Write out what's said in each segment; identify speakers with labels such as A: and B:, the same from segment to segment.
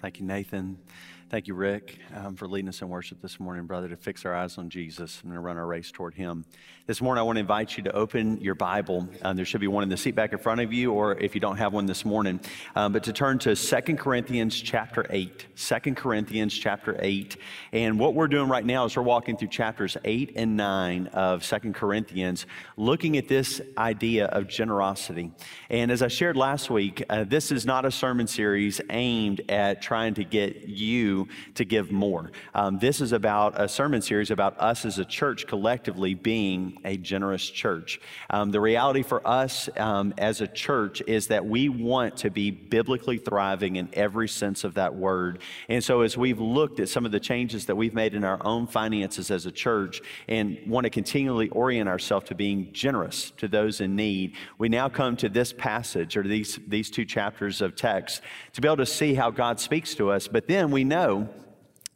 A: Thank you, Nathan. Thank you, Rick, um, for leading us in worship this morning, brother, to fix our eyes on Jesus and to run our race toward Him. This morning, I want to invite you to open your Bible. Um, there should be one in the seat back in front of you, or if you don't have one this morning, um, but to turn to Second Corinthians chapter 8. 2 Corinthians chapter 8. And what we're doing right now is we're walking through chapters 8 and 9 of Second Corinthians, looking at this idea of generosity. And as I shared last week, uh, this is not a sermon series aimed at trying to get you to give more. Um, this is about a sermon series about us as a church collectively being a generous church. Um, the reality for us um, as a church is that we want to be biblically thriving in every sense of that word. And so, as we've looked at some of the changes that we've made in our own finances as a church and want to continually orient ourselves to being generous to those in need, we now come to this passage or these, these two chapters of text to be able to see how God speaks to us. But then we know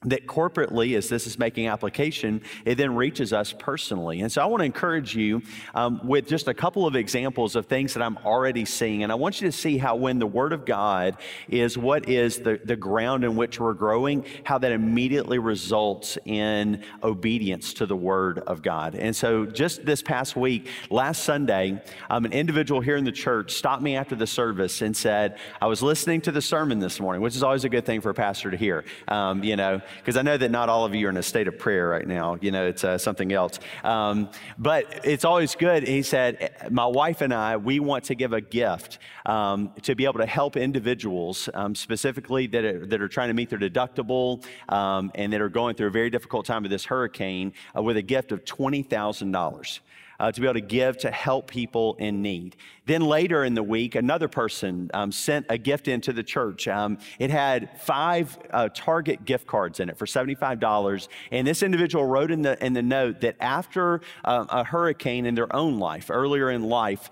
A: that corporately, as this is making application, it then reaches us personally. And so I want to encourage you um, with just a couple of examples of things that I'm already seeing. And I want you to see how when the Word of God is what is the, the ground in which we're growing, how that immediately results in obedience to the Word of God. And so just this past week, last Sunday, um, an individual here in the church stopped me after the service and said, I was listening to the sermon this morning, which is always a good thing for a pastor to hear. Um, you know, because I know that not all of you are in a state of prayer right now. You know, it's uh, something else. Um, but it's always good. He said, My wife and I, we want to give a gift um, to be able to help individuals, um, specifically that are, that are trying to meet their deductible um, and that are going through a very difficult time with this hurricane, uh, with a gift of $20,000 uh, to be able to give to help people in need. Then later in the week, another person um, sent a gift into the church. Um, it had five uh, Target gift cards in it for $75. And this individual wrote in the, in the note that after uh, a hurricane in their own life, earlier in life,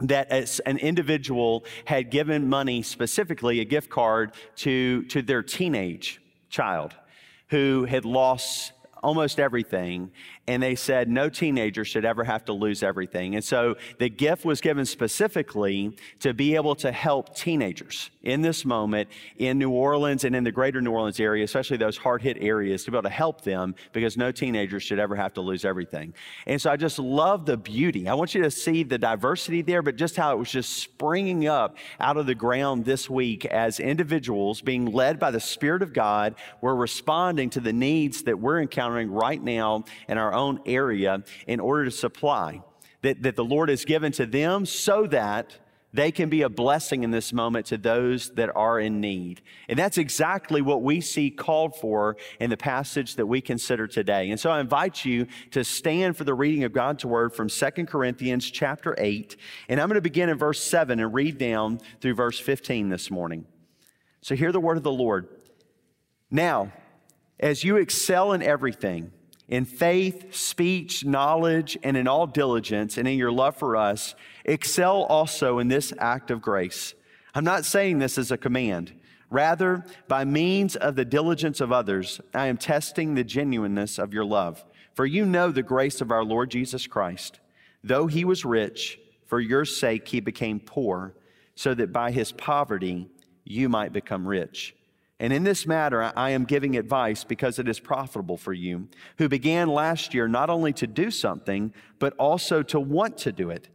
A: that an individual had given money, specifically a gift card, to, to their teenage child who had lost almost everything and they said no teenager should ever have to lose everything. And so the gift was given specifically to be able to help teenagers in this moment in New Orleans and in the greater New Orleans area, especially those hard hit areas, to be able to help them because no teenagers should ever have to lose everything. And so I just love the beauty. I want you to see the diversity there, but just how it was just springing up out of the ground this week as individuals being led by the Spirit of God were responding to the needs that we're encountering right now in our own area in order to supply that, that the Lord has given to them so that they can be a blessing in this moment to those that are in need. And that's exactly what we see called for in the passage that we consider today. And so I invite you to stand for the reading of God's word from Second Corinthians chapter 8. And I'm going to begin in verse 7 and read down through verse 15 this morning. So hear the word of the Lord. Now, as you excel in everything, in faith, speech, knowledge, and in all diligence, and in your love for us, excel also in this act of grace. I'm not saying this as a command. Rather, by means of the diligence of others, I am testing the genuineness of your love. For you know the grace of our Lord Jesus Christ. Though he was rich, for your sake he became poor, so that by his poverty you might become rich. And in this matter, I am giving advice because it is profitable for you, who began last year not only to do something, but also to want to do it.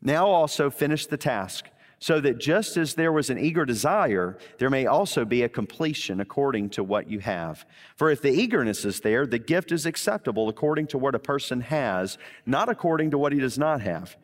A: Now also finish the task, so that just as there was an eager desire, there may also be a completion according to what you have. For if the eagerness is there, the gift is acceptable according to what a person has, not according to what he does not have.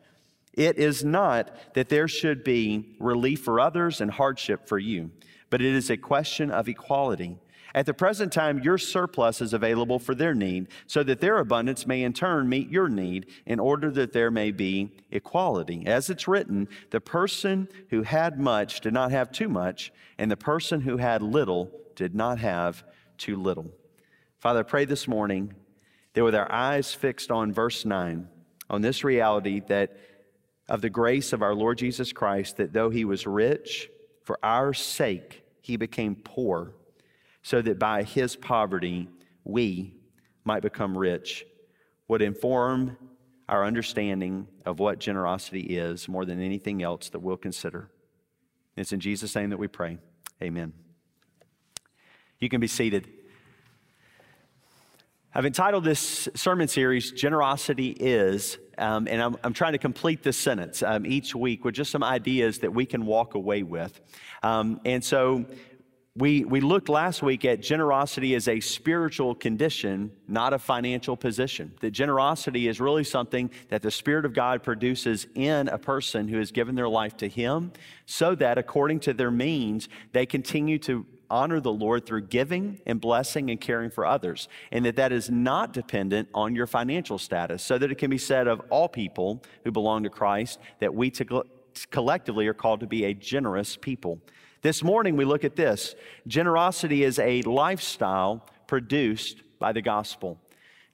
A: It is not that there should be relief for others and hardship for you but it is a question of equality. At the present time, your surplus is available for their need, so that their abundance may in turn meet your need, in order that there may be equality. As it's written, the person who had much did not have too much, and the person who had little did not have too little. Father, I pray this morning that with our eyes fixed on verse 9, on this reality that of the grace of our Lord Jesus Christ, that though he was rich, for our sake, he became poor, so that by his poverty, we might become rich, would inform our understanding of what generosity is more than anything else that we'll consider. It's in Jesus' name that we pray. Amen. You can be seated. I've entitled this sermon series, Generosity Is, um, and I'm, I'm, trying to complete this sentence um, each week with just some ideas that we can walk away with. Um, and so we, we looked last week at generosity as a spiritual condition, not a financial position. That generosity is really something that the Spirit of God produces in a person who has given their life to Him, so that according to their means, they continue to honor the Lord through giving and blessing and caring for others, and that that is not dependent on your financial status, so that it can be said of all people who belong to Christ that we to collectively are called to be a generous people. This morning we look at this generosity is a lifestyle produced by the gospel.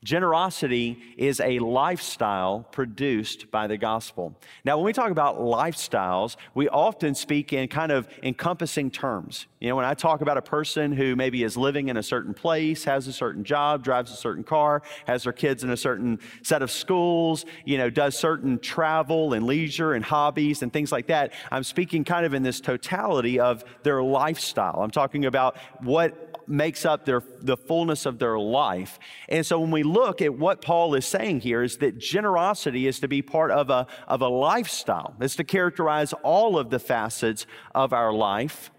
A: Generosity is a lifestyle produced by the gospel. Now, when we talk about lifestyles, we often speak in kind of encompassing terms. You know, when I talk about a person who maybe is living in a certain place, has a certain job, drives a certain car, has their kids in a certain set of schools, you know, does certain travel and leisure and hobbies and things like that, I'm speaking kind of in this totality of their lifestyle. I'm talking about what makes up their, the fullness of their life. And so when we look at what Paul is saying here is that generosity is to be part of a, of a lifestyle. It's to characterize all of the facets of our life.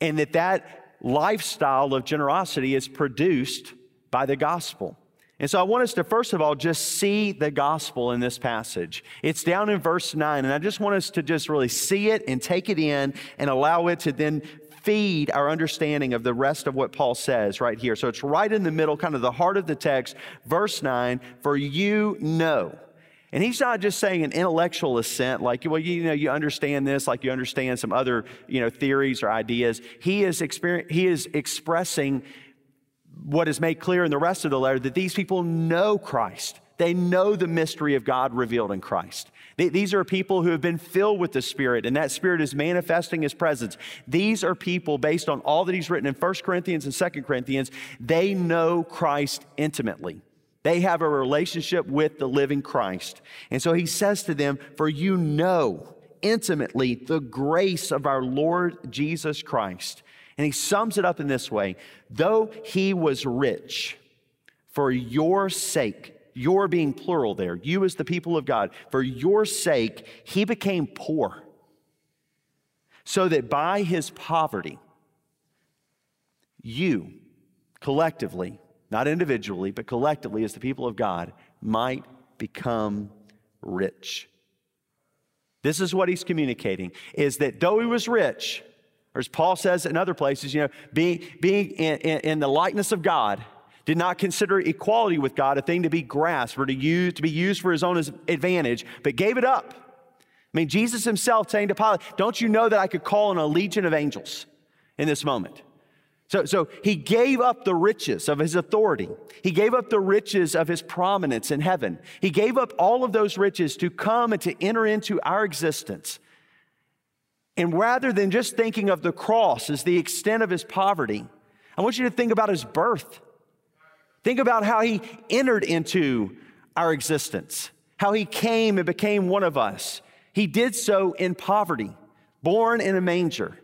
A: And that that lifestyle of generosity is produced by the gospel. And so I want us to, first of all, just see the gospel in this passage. It's down in verse 9, and I just want us to just really see it and take it in and allow it to then feed our understanding of the rest of what Paul says right here. So it's right in the middle, kind of the heart of the text, verse 9, for you know. And he's not just saying an intellectual assent, like, well, you know, you understand this, like you understand some other, you know, theories or ideas. He is, he is expressing what is made clear in the rest of the letter that these people know Christ. They know the mystery of God revealed in Christ. These are people who have been filled with the Spirit, and that Spirit is manifesting His presence. These are people, based on all that He's written in 1 Corinthians and 2 Corinthians, they know Christ intimately. They have a relationship with the living Christ. And so He says to them, For you know intimately the grace of our Lord Jesus Christ. And He sums it up in this way Though He was rich, for your sake, your being plural there, you as the people of God, for your sake, he became poor, so that by his poverty, you collectively, not individually, but collectively as the people of God, might become rich. This is what he's communicating is that though he was rich, or as Paul says in other places, you know, being, being in, in, in the likeness of God, did not consider equality with God a thing to be grasped or to, use, to be used for his own advantage, but gave it up. I mean, Jesus himself saying to Pilate, Don't you know that I could call on a legion of angels in this moment? So, so he gave up the riches of his authority. He gave up the riches of his prominence in heaven. He gave up all of those riches to come and to enter into our existence. And rather than just thinking of the cross as the extent of his poverty, I want you to think about his birth. Think about how he entered into our existence, how he came and became one of us. He did so in poverty, born in a manger.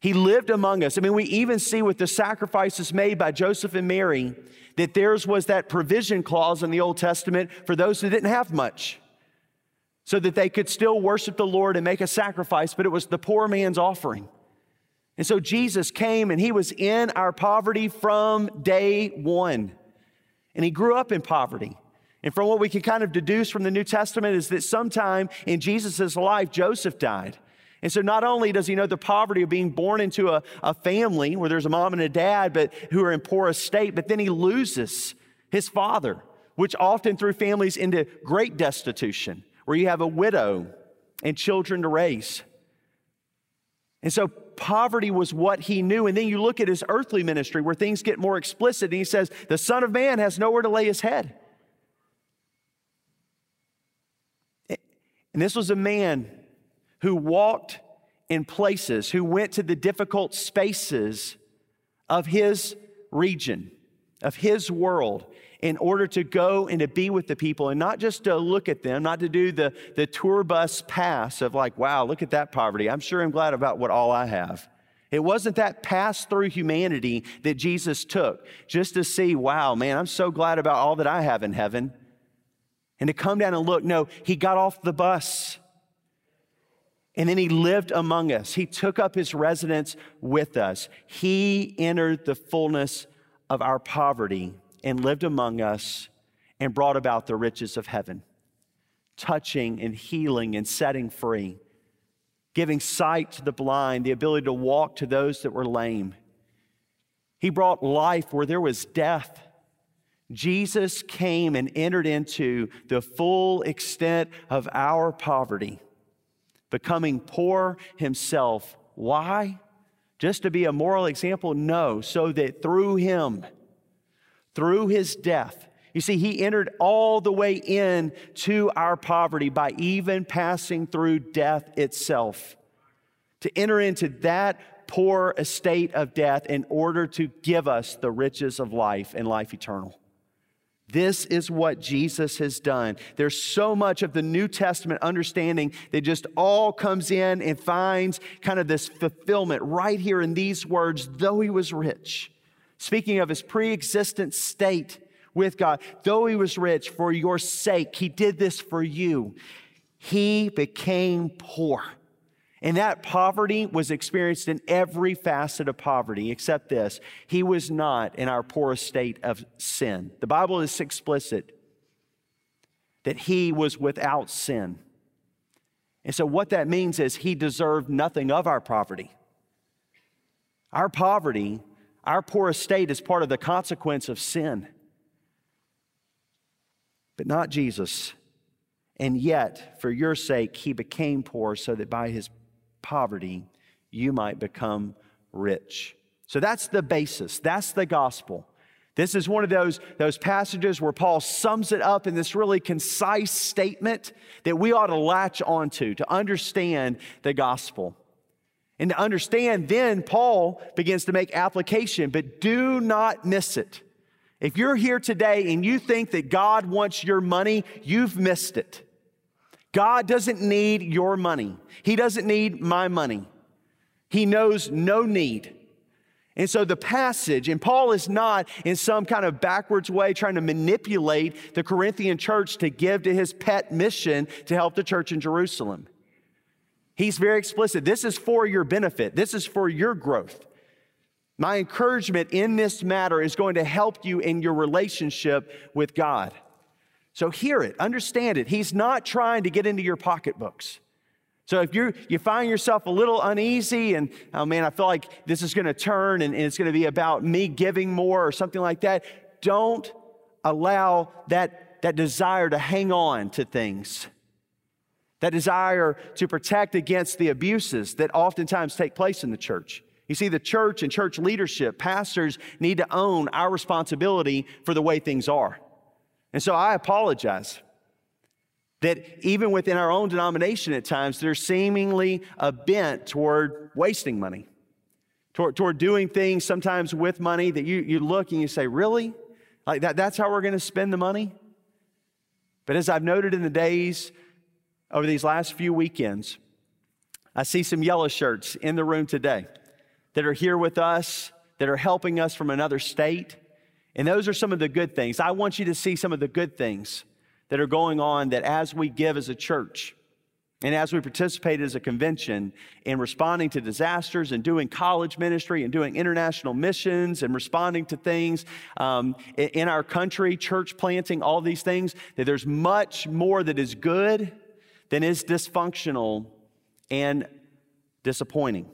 A: He lived among us. I mean, we even see with the sacrifices made by Joseph and Mary that theirs was that provision clause in the Old Testament for those who didn't have much, so that they could still worship the Lord and make a sacrifice, but it was the poor man's offering. And so Jesus came and he was in our poverty from day one. And he grew up in poverty. And from what we can kind of deduce from the New Testament is that sometime in Jesus' life, Joseph died. And so not only does he know the poverty of being born into a, a family where there's a mom and a dad, but who are in poor estate, but then he loses his father, which often threw families into great destitution, where you have a widow and children to raise. And so poverty was what he knew. And then you look at his earthly ministry where things get more explicit, and he says, The Son of Man has nowhere to lay his head. And this was a man who walked in places, who went to the difficult spaces of his region, of his world, in order to go and to be with the people and not just to look at them, not to do the, the tour bus pass of like, wow, look at that poverty. I'm sure I'm glad about what all I have. It wasn't that pass through humanity that Jesus took just to see, wow, man, I'm so glad about all that I have in heaven. And to come down and look, no, he got off the bus. And then he lived among us. He took up his residence with us. He entered the fullness of our poverty and lived among us and brought about the riches of heaven, touching and healing and setting free giving sight to the blind, the ability to walk to those that were lame. He brought life where there was death. Jesus came and entered into the full extent of our poverty, becoming poor himself. Why? Just to be a moral example? No, so that through him, through his death, you see, he entered all the way in to our poverty by even passing through death itself. To enter into that poor estate of death in order to give us the riches of life and life eternal. This is what Jesus has done. There's so much of the New Testament understanding that just all comes in and finds kind of this fulfillment right here in these words, though he was rich. Speaking of his pre existent state, with God. Though he was rich, for your sake, he did this for you. He became poor. And that poverty was experienced in every facet of poverty, except this he was not in our poorest state of sin. The Bible is explicit that he was without sin. And so, what that means is he deserved nothing of our poverty. Our poverty, our poor estate, is part of the consequence of sin but not Jesus. And yet, for your sake, he became poor so that by his poverty you might become rich. So that's the basis, that's the gospel. This is one of those, those passages where Paul sums it up in this really concise statement that we ought to latch onto to understand the gospel. And to understand, then Paul begins to make application, but do not miss it. If you're here today and you think that God wants your money, you've missed it. God doesn't need your money. He doesn't need my money. He knows no need. And so the passage, and Paul is not in some kind of backwards way trying to manipulate the Corinthian church to give to his pet mission to help the church in Jerusalem. He's very explicit. This is for your benefit, this is for your growth. My encouragement in this matter is going to help you in your relationship with God. So hear it, understand it. He's not trying to get into your pocketbooks. So if you you find yourself a little uneasy and oh man, I feel like this is going to turn and, and it's going to be about me giving more or something like that, don't allow that that desire to hang on to things. That desire to protect against the abuses that oftentimes take place in the church. You see, the church and church leadership, pastors need to own our responsibility for the way things are. And so I apologize that even within our own denomination at times, there's seemingly a bent toward wasting money, toward, toward doing things sometimes with money that you, you look and you say, really? Like that, that's how we're going to spend the money? But as I've noted in the days over these last few weekends, I see some yellow shirts in the room today that are here with us, that are helping us from another state. And those are some of the good things. I want you to see some of the good things that are going on that as we give as a church, and as we participate as a convention in responding to disasters and doing college ministry and doing international missions and responding to things um, in our country, church planting, all these things, that there's much more that is good than is dysfunctional and disappointing.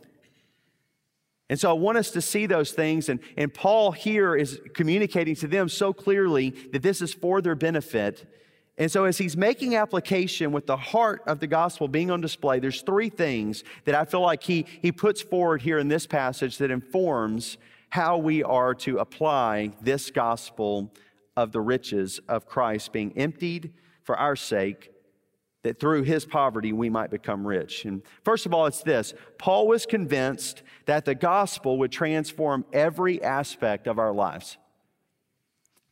A: And so I want us to see those things. And, and Paul here is communicating to them so clearly that this is for their benefit. And so, as he's making application with the heart of the gospel being on display, there's three things that I feel like he, he puts forward here in this passage that informs how we are to apply this gospel of the riches of Christ being emptied for our sake that through his poverty we might become rich. And first of all, it's this Paul was convinced that the gospel would transform every aspect of our lives.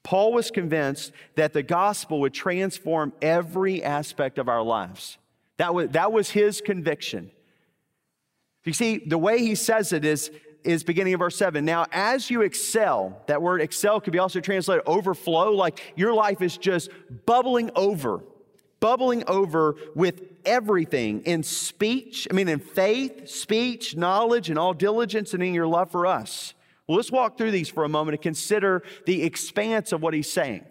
A: Paul was convinced that the gospel would transform every aspect of our lives. That was, that was his conviction. You see, the way he says it is, is beginning of verse 7. Now, as you excel, that word excel could be also translated overflow, like your life is just bubbling over, bubbling over with everything in speech, I mean, in faith, speech, knowledge, and all diligence, and in your love for us. Well, let's walk through these for a moment and consider the expanse of what he's saying.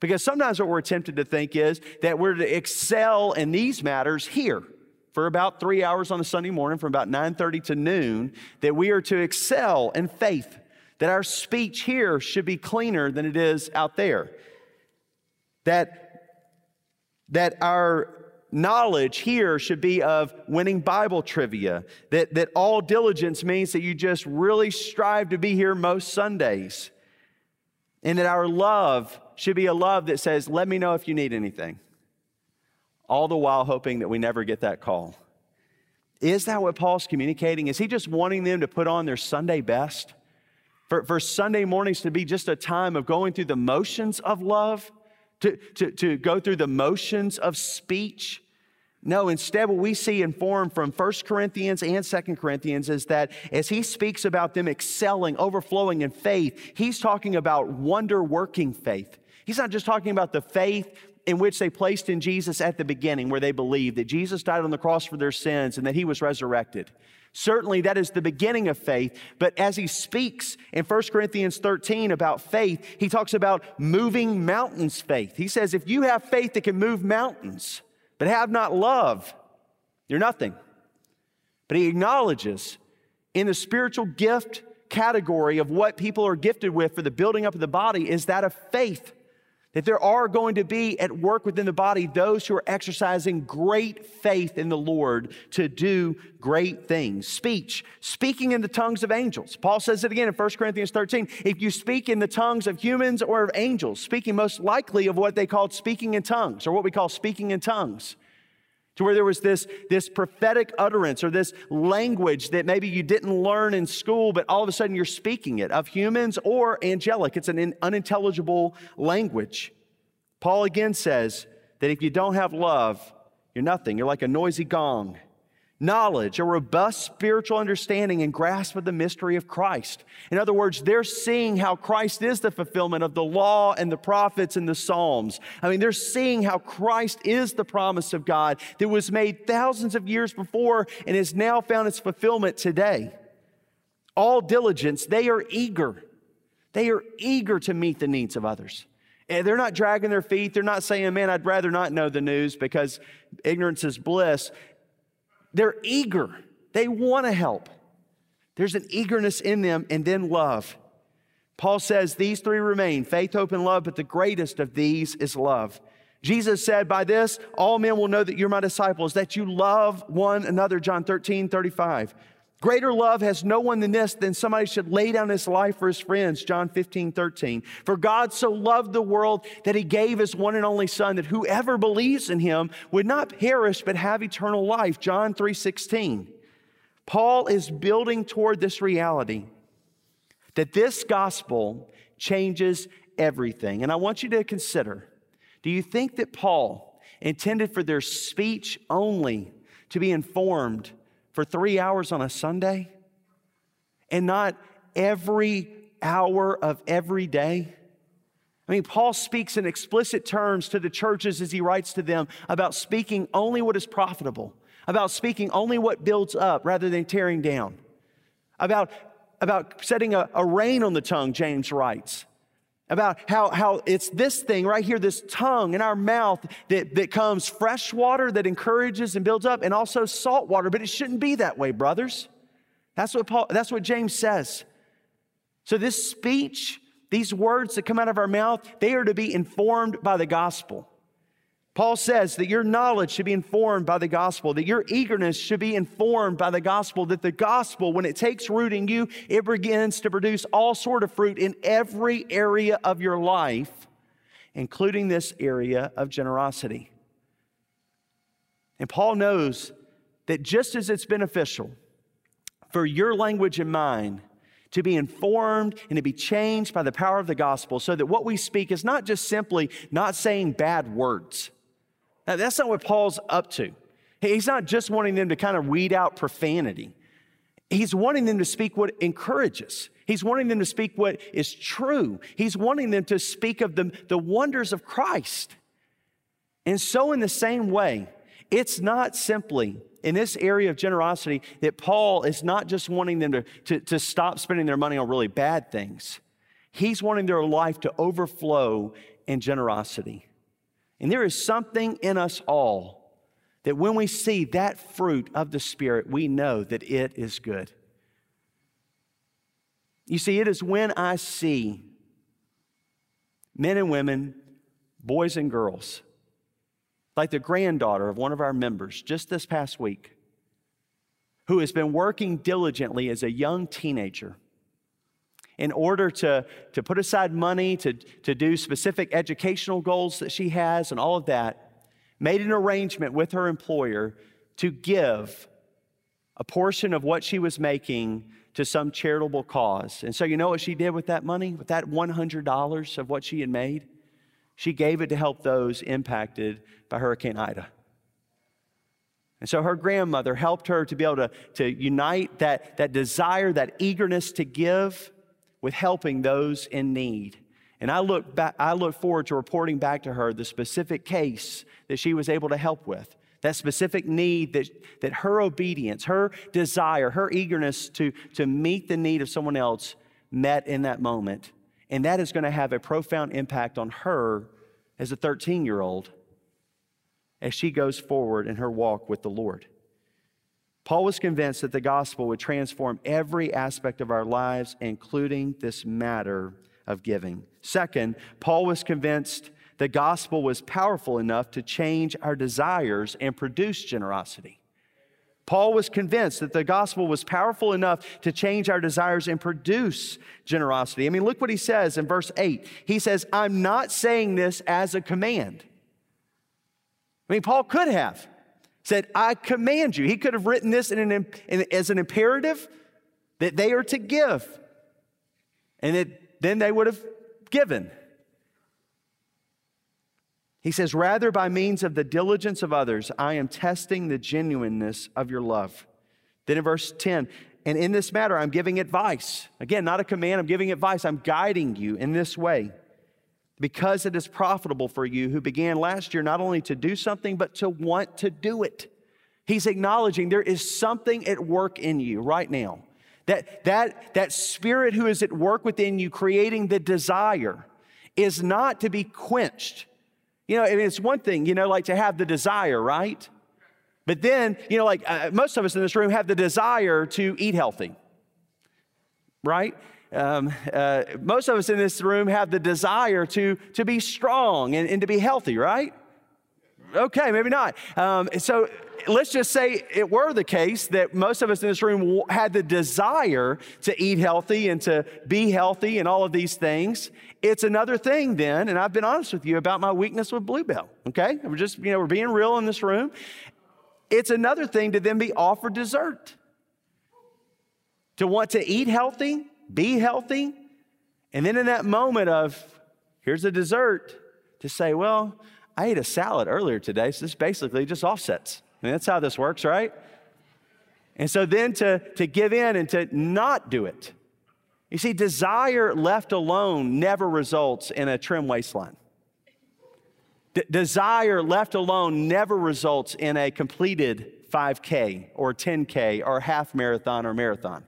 A: Because sometimes what we're tempted to think is that we're to excel in these matters here for about three hours on a Sunday morning from about 9:30 to noon, that we are to excel in faith, that our speech here should be cleaner than it is out there. That, that our knowledge here should be of winning Bible trivia, that, that all diligence means that you just really strive to be here most Sundays, and that our love should be a love that says, Let me know if you need anything, all the while hoping that we never get that call. Is that what Paul's communicating? Is he just wanting them to put on their Sunday best? For, for Sunday mornings to be just a time of going through the motions of love? To, to, to go through the motions of speech. No, instead, what we see informed from 1 Corinthians and 2 Corinthians is that as he speaks about them excelling, overflowing in faith, he's talking about wonder working faith. He's not just talking about the faith in which they placed in Jesus at the beginning, where they believed that Jesus died on the cross for their sins and that he was resurrected. Certainly, that is the beginning of faith. But as he speaks in 1 Corinthians 13 about faith, he talks about moving mountains faith. He says, if you have faith that can move mountains, but have not love, you're nothing. But he acknowledges in the spiritual gift category of what people are gifted with for the building up of the body is that of faith that there are going to be at work within the body those who are exercising great faith in the Lord to do great things. Speech, speaking in the tongues of angels. Paul says it again in 1 Corinthians 13. If you speak in the tongues of humans or of angels, speaking most likely of what they called speaking in tongues, or what we call speaking in tongues to where there was this, this prophetic utterance or this language that maybe you didn't learn in school, but all of a sudden you're speaking it of humans or angelic. It's an unintelligible language. Paul again says that if you don't have love, you're nothing. You're like a noisy gong knowledge, a robust spiritual understanding and grasp of the mystery of Christ. In other words, they're seeing how Christ is the fulfillment of the law and the prophets and the Psalms. I mean, they're seeing how Christ is the promise of God that was made thousands of years before and has now found its fulfillment today. All diligence, they are eager. They are eager to meet the needs of others. And they're not dragging their feet. They're not saying, man, I'd rather not know the news because ignorance is bliss. They're eager, they want to help. There's an eagerness in them, and then love. Paul says these three remain faith, hope, and love, but the greatest of these is love. Jesus said, By this, all men will know that you're my disciples, that you love one another. John 13, 35. Greater love has no one than this, than somebody should lay down his life for his friends. John 15, 13. For God so loved the world that he gave his one and only Son, that whoever believes in him would not perish but have eternal life. John 3, 16. Paul is building toward this reality that this gospel changes everything. And I want you to consider do you think that Paul intended for their speech only to be informed? For three hours on a Sunday and not every hour of every day? I mean, Paul speaks in explicit terms to the churches as he writes to them about speaking only what is profitable, about speaking only what builds up rather than tearing down, about, about setting a, a rein on the tongue, James writes, about how, how it's this thing right here, this tongue in our mouth that, that comes fresh water that encourages and builds up, and also salt water. But it shouldn't be that way, brothers. That's what Paul, that's what James says. So this speech, these words that come out of our mouth, they are to be informed by the gospel. Paul says that your knowledge should be informed by the gospel, that your eagerness should be informed by the gospel, that the gospel, when it takes root in you, it begins to produce all sort of fruit in every area of your life, including this area of generosity. And Paul knows that just as it's beneficial for your language and mine to be informed and to be changed by the power of the gospel, so that what we speak is not just simply not saying bad words now, that's not what Paul's up to. He's not just wanting them to kind of weed out profanity. He's wanting them to speak what encourages. He's wanting them to speak what is true. He's wanting them to speak of the, the wonders of Christ. And so, in the same way, it's not simply in this area of generosity that Paul is not just wanting them to, to, to stop spending their money on really bad things. He's wanting their life to overflow in generosity. And there is something in us all that when we see that fruit of the Spirit, we know that it is good. You see, it is when I see men and women, boys and girls, like the granddaughter of one of our members just this past week, who has been working diligently as a young teenager in order to, to put aside money to, to do specific educational goals that she has and all of that, made an arrangement with her employer to give a portion of what she was making to some charitable cause. And so, you know what she did with that money, with that $100 of what she had made? She gave it to help those impacted by Hurricane Ida. And so her grandmother helped her to be able to, to unite that, that desire, that eagerness to give with helping those in need. And I look, back, I look forward to reporting back to her the specific case that she was able to help with, that specific need that, that her obedience, her desire, her eagerness to, to meet the need of someone else met in that moment. And that is going to have a profound impact on her as a 13 year old as she goes forward in her walk with the Lord. Paul was convinced that the gospel would transform every aspect of our lives, including this matter of giving. Second, Paul was convinced the gospel was powerful enough to change our desires and produce generosity. Paul was convinced that the gospel was powerful enough to change our desires and produce generosity. I mean, look what he says in verse 8. He says, I'm not saying this as a command. I mean, Paul could have said, I command you. He could have written this in an, in, as an imperative that they are to give. And it, then they would have given. He says, Rather, by means of the diligence of others, I am testing the genuineness of your love. Then in verse 10, and in this matter, I'm giving advice. Again, not a command, I'm giving advice. I'm guiding you in this way because it is profitable for you who began last year not only to do something, but to want to do it. He's acknowledging there is something at work in you right now. That, that, that spirit who is at work within you, creating the desire, is not to be quenched you know, mean, it's one thing, you know, like to have the desire, right? But then, you know, like uh, most of us in this room have the desire to eat healthy, right? Um, uh, most of us in this room have the desire to, to be strong and, and to be healthy, right? Okay, maybe not. Um, so let's just say it were the case that most of us in this room had the desire to eat healthy and to be healthy and all of these things. It's another thing then, and I've been honest with you about my weakness with Bluebell, okay? We're just, you know, we're being real in this room. It's another thing to then be offered dessert. To want to eat healthy, be healthy, and then in that moment of, here's a dessert, to say, well, I ate a salad earlier today, so this basically just offsets. I mean, that's how this works, right? And so then to, to give in and to not do it. You see, desire left alone never results in a trim waistline. D- desire left alone never results in a completed 5K or 10K or half marathon or marathon.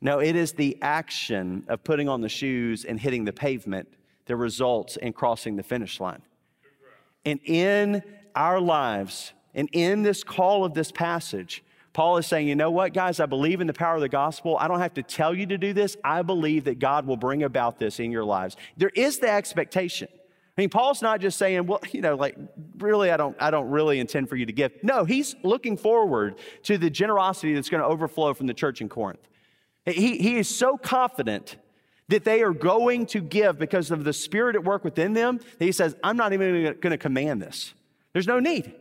A: No, it is the action of putting on the shoes and hitting the pavement that results in crossing the finish line. And in our lives, and in this call of this passage, Paul is saying, you know what, guys, I believe in the power of the gospel. I don't have to tell you to do this. I believe that God will bring about this in your lives. There is the expectation. I mean, Paul's not just saying, well, you know, like, really, I don't, I don't really intend for you to give. No, he's looking forward to the generosity that's going to overflow from the church in Corinth. He, he is so confident that they are going to give because of the spirit at work within them, that he says, I'm not even going to command this. There's no need.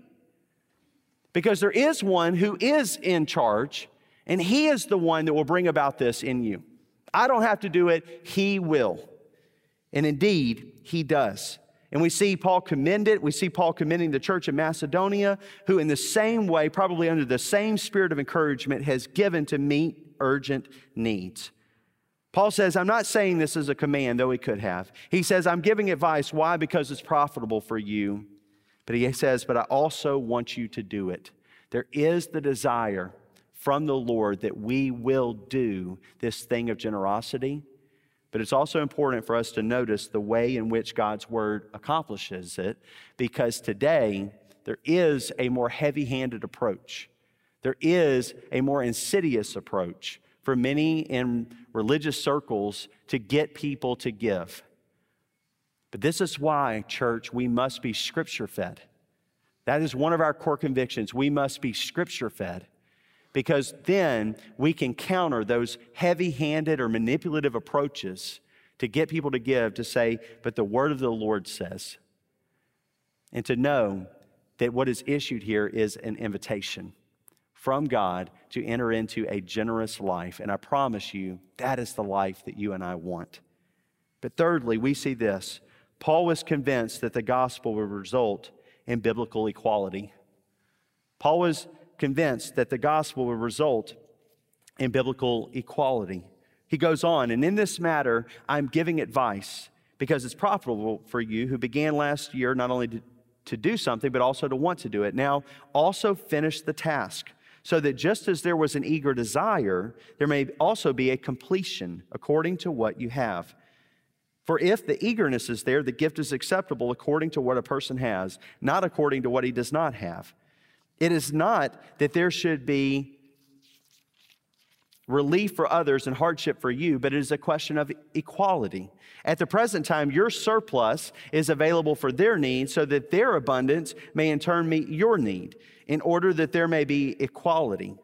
A: Because there is one who is in charge, and he is the one that will bring about this in you. I don't have to do it, he will. And indeed, he does. And we see Paul commend it. We see Paul commending the church of Macedonia, who, in the same way, probably under the same spirit of encouragement, has given to meet urgent needs. Paul says, I'm not saying this as a command, though he could have. He says, I'm giving advice. Why? Because it's profitable for you. But he says, But I also want you to do it. There is the desire from the Lord that we will do this thing of generosity but it's also important for us to notice the way in which God's word accomplishes it, because today there is a more heavy handed approach. There is a more insidious approach for many in religious circles to get people to give. But this is why, church, we must be scripture fed. That is one of our core convictions. We must be scripture fed because then we can counter those heavy handed or manipulative approaches to get people to give to say, but the word of the Lord says. And to know that what is issued here is an invitation from God to enter into a generous life. And I promise you, that is the life that you and I want. But thirdly, we see this Paul was convinced that the gospel would result in biblical equality. Paul was convinced that the gospel will result in biblical equality. He goes on, and in this matter, I'm giving advice because it's profitable for you who began last year not only to, to do something, but also to want to do it. Now, also finish the task so that just as there was an eager desire, there may also be a completion according to what you have. For if the eagerness is there, the gift is acceptable according to what a person has, not according to what he does not have. It is not that there should be relief for others and hardship for you, but it is a question of equality. At the present time, your surplus is available for their needs so that their abundance may in turn meet your need, in order that there may be equality.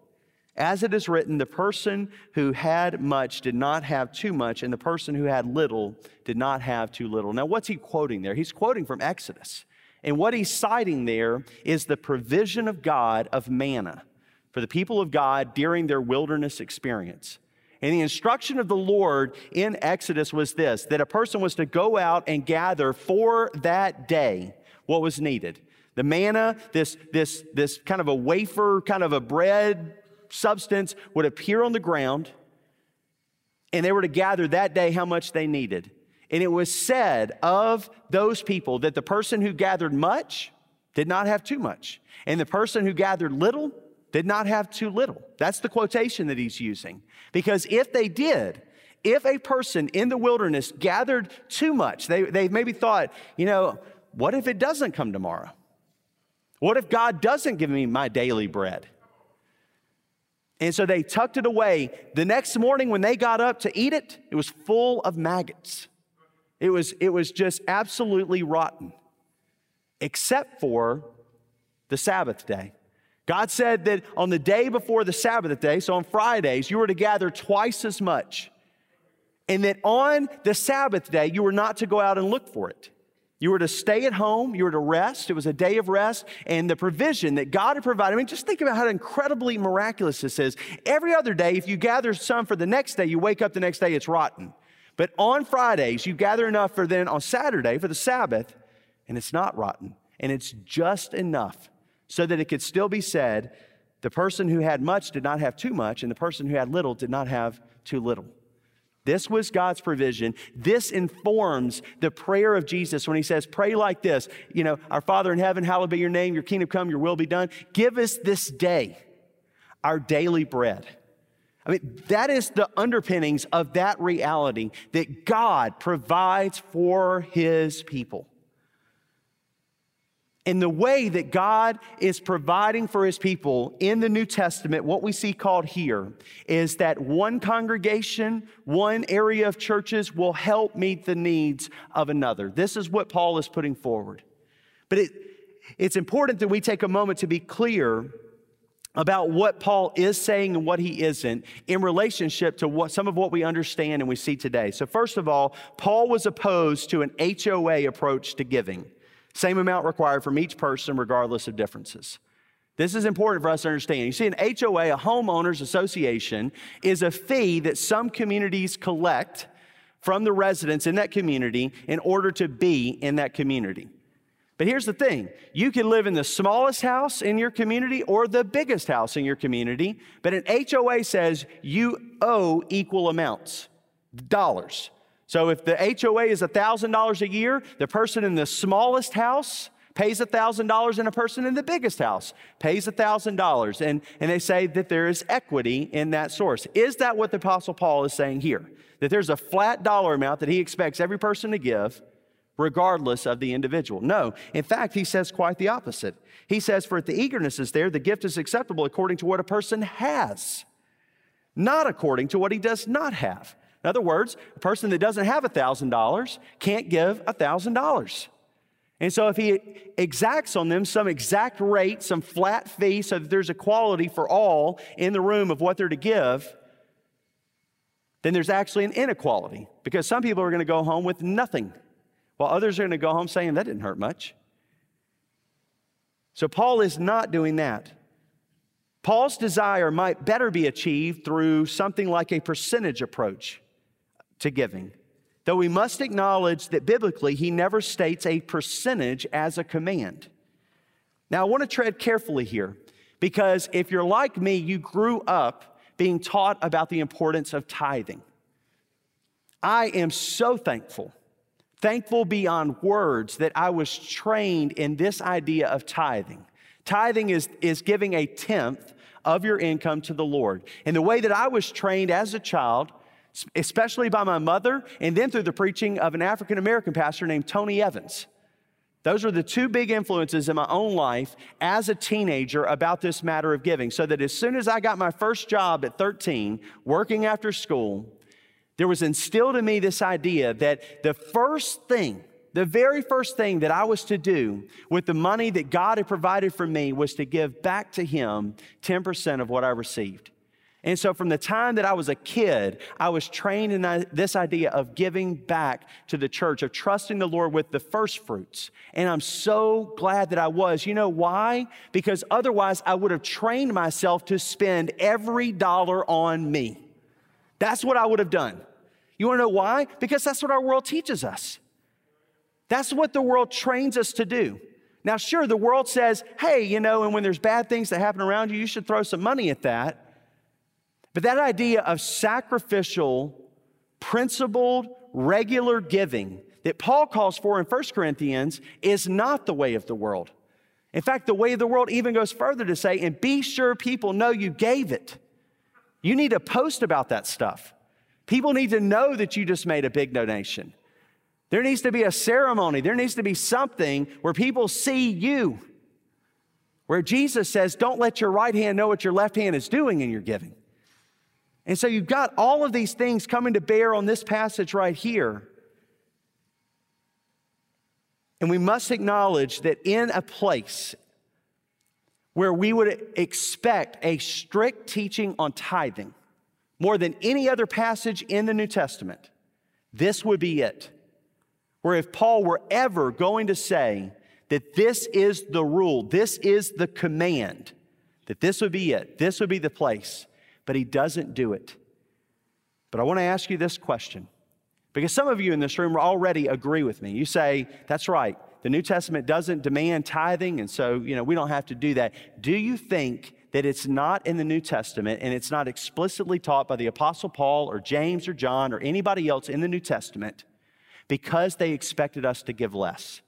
A: As it is written, the person who had much did not have too much, and the person who had little did not have too little. Now, what's he quoting there? He's quoting from Exodus. And what he's citing there is the provision of God of manna for the people of God during their wilderness experience. And the instruction of the Lord in Exodus was this that a person was to go out and gather for that day what was needed. The manna, this, this, this kind of a wafer, kind of a bread substance, would appear on the ground, and they were to gather that day how much they needed. And it was said of those people that the person who gathered much did not have too much, and the person who gathered little did not have too little. That's the quotation that he's using. Because if they did, if a person in the wilderness gathered too much, they, they maybe thought, you know, what if it doesn't come tomorrow? What if God doesn't give me my daily bread? And so they tucked it away. The next morning, when they got up to eat it, it was full of maggots. It was, it was just absolutely rotten, except for the Sabbath day. God said that on the day before the Sabbath day, so on Fridays, you were to gather twice as much. And that on the Sabbath day, you were not to go out and look for it. You were to stay at home, you were to rest. It was a day of rest, and the provision that God had provided. I mean, just think about how incredibly miraculous this is. Every other day, if you gather some for the next day, you wake up the next day, it's rotten. But on Fridays, you gather enough for then on Saturday for the Sabbath, and it's not rotten. And it's just enough so that it could still be said the person who had much did not have too much, and the person who had little did not have too little. This was God's provision. This informs the prayer of Jesus when he says, Pray like this, you know, Our Father in heaven, hallowed be your name, your kingdom come, your will be done. Give us this day our daily bread. I mean, that is the underpinnings of that reality that God provides for his people. In the way that God is providing for his people in the New Testament, what we see called here is that one congregation, one area of churches will help meet the needs of another. This is what Paul is putting forward. But it, it's important that we take a moment to be clear about what Paul is saying and what he isn't in relationship to what some of what we understand and we see today. So first of all, Paul was opposed to an HOA approach to giving. Same amount required from each person regardless of differences. This is important for us to understand. You see, an HOA, a homeowners association, is a fee that some communities collect from the residents in that community in order to be in that community. But here's the thing you can live in the smallest house in your community or the biggest house in your community, but an HOA says you owe equal amounts, dollars. So if the HOA is $1,000 a year, the person in the smallest house pays $1,000 and a person in the biggest house pays $1,000. And, and they say that there is equity in that source. Is that what the Apostle Paul is saying here? That there's a flat dollar amount that he expects every person to give, regardless of the individual? No. In fact, he says quite the opposite. He says, For if the eagerness is there, the gift is acceptable according to what a person has, not according to what he does not have. In other words, a person that doesn't have $1,000 can't give $1,000. And so, if he exacts on them some exact rate, some flat fee, so that there's equality for all in the room of what they're to give, then there's actually an inequality because some people are going to go home with nothing, while others are going to go home saying, That didn't hurt much. So, Paul is not doing that. Paul's desire might better be achieved through something like a percentage approach to giving. Though we must acknowledge that biblically, he never states a percentage as a command. Now, I want to tread carefully here because if you're like me, you grew up being taught about the importance of tithing. I am so thankful, thankful beyond words, that I was trained in this idea of tithing. Tithing is, is giving a tenth of your income to the Lord. And the way that I was trained as a child especially by my mother, and then through the preaching of an African American pastor named Tony Evans. Those are the two big influences in my own life as a teenager about this matter of giving. So that as soon as I got my first job at 13, working after school, there was instilled in me this idea that the first thing, the very first thing that I was to do with the money that God had provided for me was to give back to Him 10% of what I received. And so, from the time that I was a kid, I was trained in this idea of giving back to the church, of trusting the Lord with the first fruits. And I'm so glad that I was. You know why? Because otherwise, I would have trained myself to spend every dollar on me. That's what I would have done. You wanna know why? Because that's what our world teaches us. That's what the world trains us to do. Now, sure, the world says, hey, you know, and when there's bad things that happen around you, you should throw some money at that. But that idea of sacrificial, principled, regular giving that Paul calls for in 1 Corinthians is not the way of the world. In fact, the way of the world even goes further to say, and be sure people know you gave it. You need to post about that stuff. People need to know that you just made a big donation. There needs to be a ceremony, there needs to be something where people see you. Where Jesus says, Don't let your right hand know what your left hand is doing in your giving. And so you've got all of these things coming to bear on this passage right here. And we must acknowledge that in a place where we would expect a strict teaching on tithing, more than any other passage in the New Testament, this would be it. Where if Paul were ever going to say that this is the rule, this is the command, that this would be it, this would be the place but he doesn't do it. But I want to ask you this question because some of you in this room already agree with me. You say, that's right, the New Testament doesn't demand tithing, and so, you know, we don't have to do that. Do you think that it's not in the New Testament and it's not explicitly taught by the Apostle Paul or James or John or anybody else in the New Testament because they expected us to give less?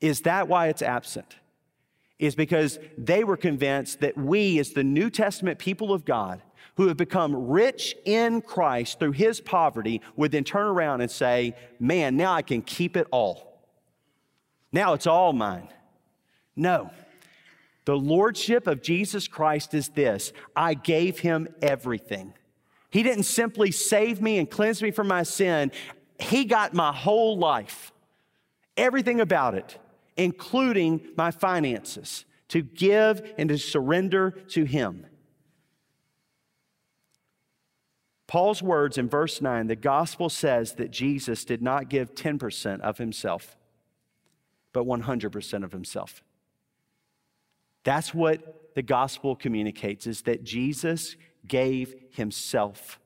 A: Is that why it's absent? is because they were convinced that we, as the New Testament people of God, who have become rich in Christ through his poverty, would then turn around and say, Man, now I can keep it all. Now it's all mine. No. The lordship of Jesus Christ is this I gave him everything. He didn't simply save me and cleanse me from my sin, he got my whole life, everything about it including my finances, to give and to surrender to Him. Paul's words in verse 9 the gospel says that Jesus did not give 10% of himself, but 100% of himself. That's what the gospel communicates is that Jesus gave himself.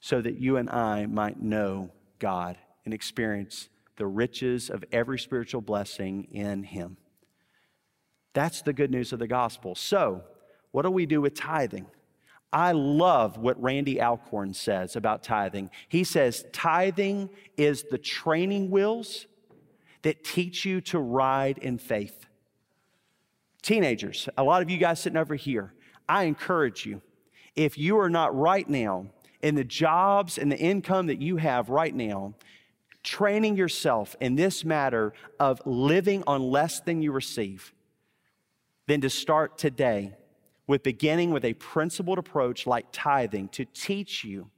A: so that you and I might know God and experience the riches of every spiritual blessing in Him. That's the good news of the gospel. So, what do we do with tithing? I love what Randy Alcorn says about tithing. He says, tithing is the training wheels that teach you to ride in faith. Teenagers, a lot of you guys sitting over here, I encourage you, if you are not right now in the jobs and the income that you have right now, training yourself in this matter of living on less than you receive, then to start today with beginning with a principled approach like tithing to teach you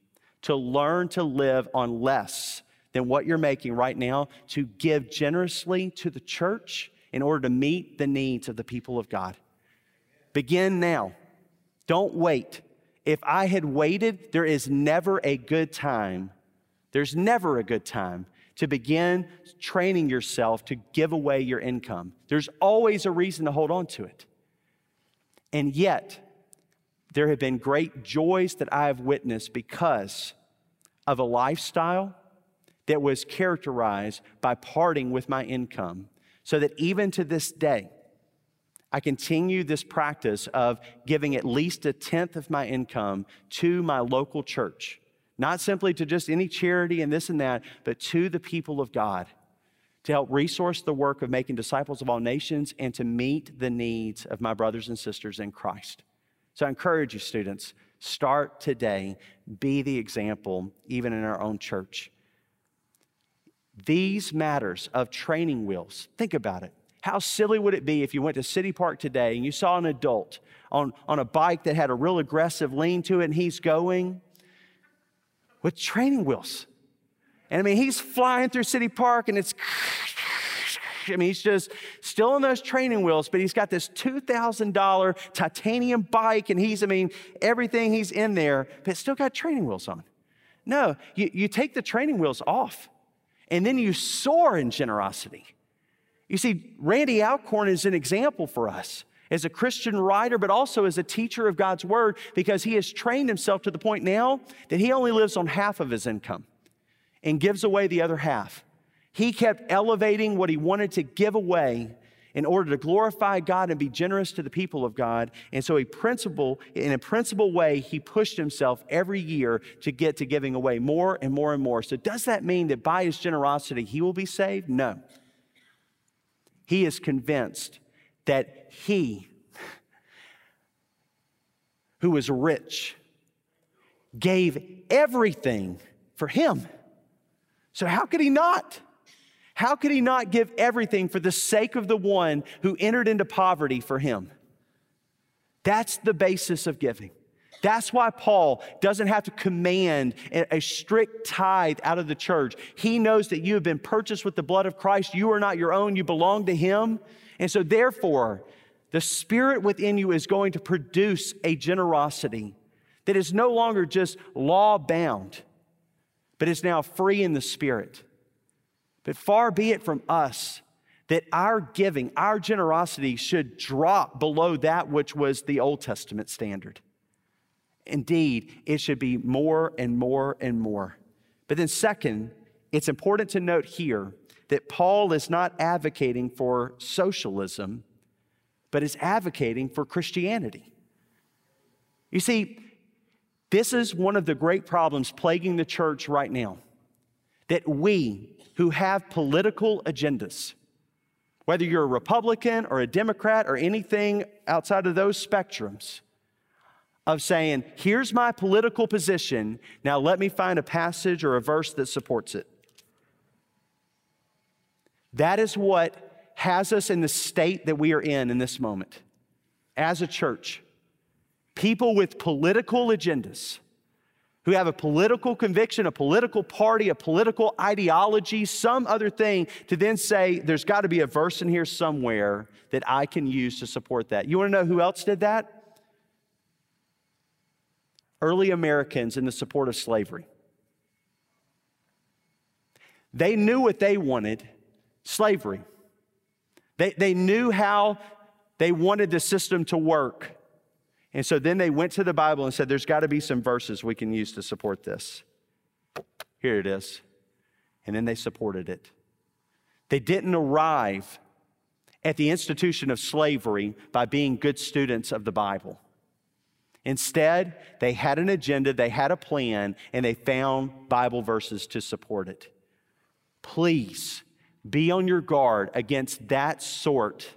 A: to learn to live on less than what you're making right now, to give generously to the church in order to meet the needs of the people of God. Begin now. Don't wait. If I had waited, there is never a good time. There's never a good time to begin training yourself to give away your income. There's always a reason to hold on to it. And yet, there have been great joys that I have witnessed because of a lifestyle that was characterized by parting with my income. So that even to this day, I continue this practice of giving at least a tenth of my income to my local church, not simply to just any charity and this and that, but to the people of God to help resource the work of making disciples of all nations and to meet the needs of my brothers and sisters in Christ. So I encourage you, students, start today, be the example, even in our own church. These matters of training wheels, think about it. How silly would it be if you went to City Park today and you saw an adult on, on a bike that had a real aggressive lean to it and he's going with training wheels? And I mean, he's flying through City Park and it's, I mean, he's just still on those training wheels, but he's got this $2,000 titanium bike and he's, I mean, everything he's in there, but still got training wheels on. No, you, you take the training wheels off and then you soar in generosity. You see, Randy Alcorn is an example for us as a Christian writer, but also as a teacher of God's word because he has trained himself to the point now that he only lives on half of his income and gives away the other half. He kept elevating what he wanted to give away in order to glorify God and be generous to the people of God. And so, a principle, in a principle way, he pushed himself every year to get to giving away more and more and more. So, does that mean that by his generosity he will be saved? No. He is convinced that he, who was rich, gave everything for him. So, how could he not? How could he not give everything for the sake of the one who entered into poverty for him? That's the basis of giving. That's why Paul doesn't have to command a strict tithe out of the church. He knows that you have been purchased with the blood of Christ. You are not your own, you belong to him. And so, therefore, the Spirit within you is going to produce a generosity that is no longer just law bound but is now free in the Spirit. But far be it from us that our giving, our generosity should drop below that which was the Old Testament standard. Indeed, it should be more and more and more. But then, second, it's important to note here that Paul is not advocating for socialism, but is advocating for Christianity. You see, this is one of the great problems plaguing the church right now that we who have political agendas, whether you're a Republican or a Democrat or anything outside of those spectrums, of saying, here's my political position, now let me find a passage or a verse that supports it. That is what has us in the state that we are in in this moment as a church people with political agendas who have a political conviction, a political party, a political ideology, some other thing, to then say, there's got to be a verse in here somewhere that I can use to support that. You want to know who else did that? Early Americans in the support of slavery. They knew what they wanted slavery. They, they knew how they wanted the system to work. And so then they went to the Bible and said, there's got to be some verses we can use to support this. Here it is. And then they supported it. They didn't arrive at the institution of slavery by being good students of the Bible. Instead, they had an agenda, they had a plan, and they found Bible verses to support it. Please be on your guard against that sort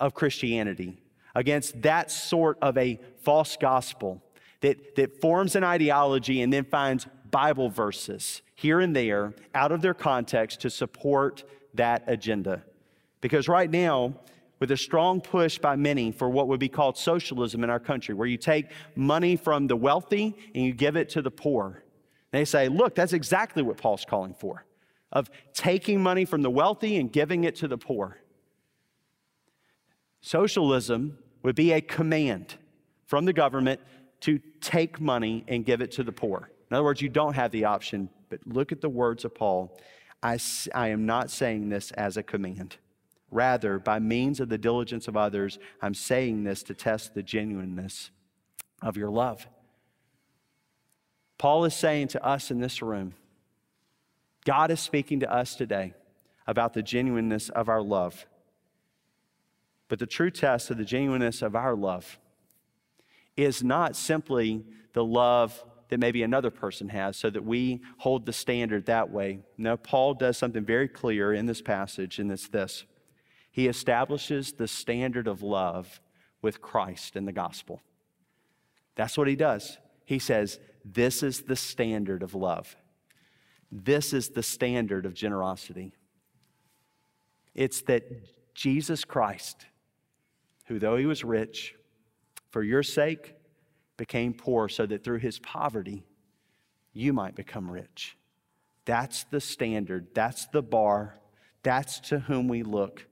A: of Christianity, against that sort of a false gospel that, that forms an ideology and then finds Bible verses here and there out of their context to support that agenda. Because right now, with a strong push by many for what would be called socialism in our country, where you take money from the wealthy and you give it to the poor. They say, look, that's exactly what Paul's calling for of taking money from the wealthy and giving it to the poor. Socialism would be a command from the government to take money and give it to the poor. In other words, you don't have the option, but look at the words of Paul. I, I am not saying this as a command. Rather, by means of the diligence of others, I'm saying this to test the genuineness of your love. Paul is saying to us in this room, God is speaking to us today about the genuineness of our love. But the true test of the genuineness of our love is not simply the love that maybe another person has so that we hold the standard that way. No, Paul does something very clear in this passage, and it's this he establishes the standard of love with Christ in the gospel. That's what he does. He says, This is the standard of love. This is the standard of generosity. It's that Jesus Christ, who though he was rich, for your sake became poor, so that through his poverty you might become rich. That's the standard, that's the bar, that's to whom we look.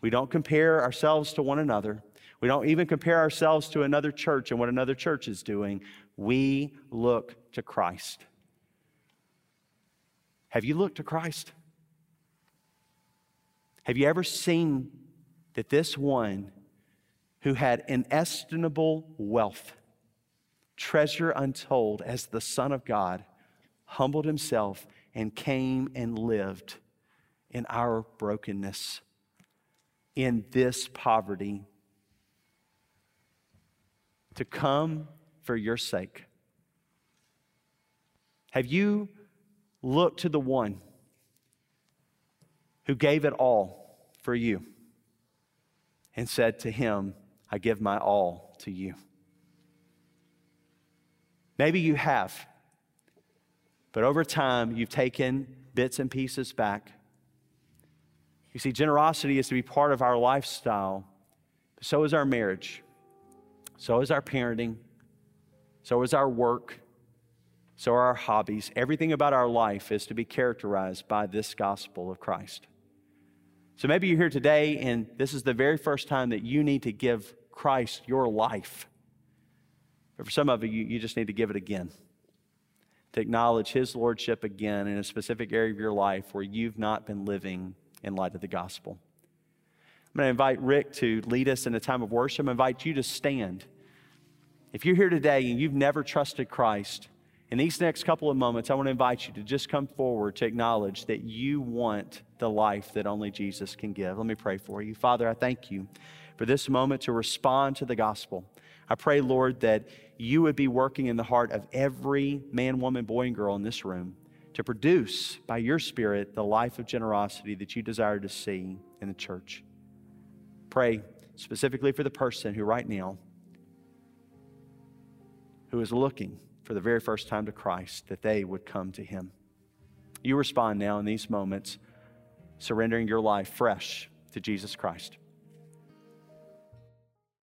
A: We don't compare ourselves to one another. We don't even compare ourselves to another church and what another church is doing. We look to Christ. Have you looked to Christ? Have you ever seen that this one who had inestimable wealth, treasure untold, as the Son of God, humbled himself and came and lived in our brokenness? in this poverty to come for your sake? Have you looked to the one who gave it all for you and said to him, I give my all to you? Maybe you have, but over time you've taken bits and pieces back you see, generosity is to be part of our lifestyle, so is our marriage, so is our parenting, so is our work, so are our hobbies. Everything about our life is to be characterized by this gospel of Christ. So maybe you're here today and this is the very first time that you need to give Christ your life. But for some of you, you just need to give it again. To acknowledge His Lordship again in a specific area of your life where you've not been living in light of the gospel. I'm going to invite Rick to lead us in a time of worship. I invite you to stand. If you're here today and you've never trusted Christ, in these next couple of moments, I want to invite you to just come forward to acknowledge that you want the life that only Jesus can give. Let me pray for you. Father, I thank you for this moment to respond to the gospel. I pray, Lord, that you would be working in the heart of every man, woman, boy, and girl in this room to produce by your Spirit the life of generosity that you desire to see in the church. Pray specifically for the person who, right now, who is looking for the very first time to Christ, that they would come to Him. You respond now in these moments, surrendering your life fresh to Jesus Christ.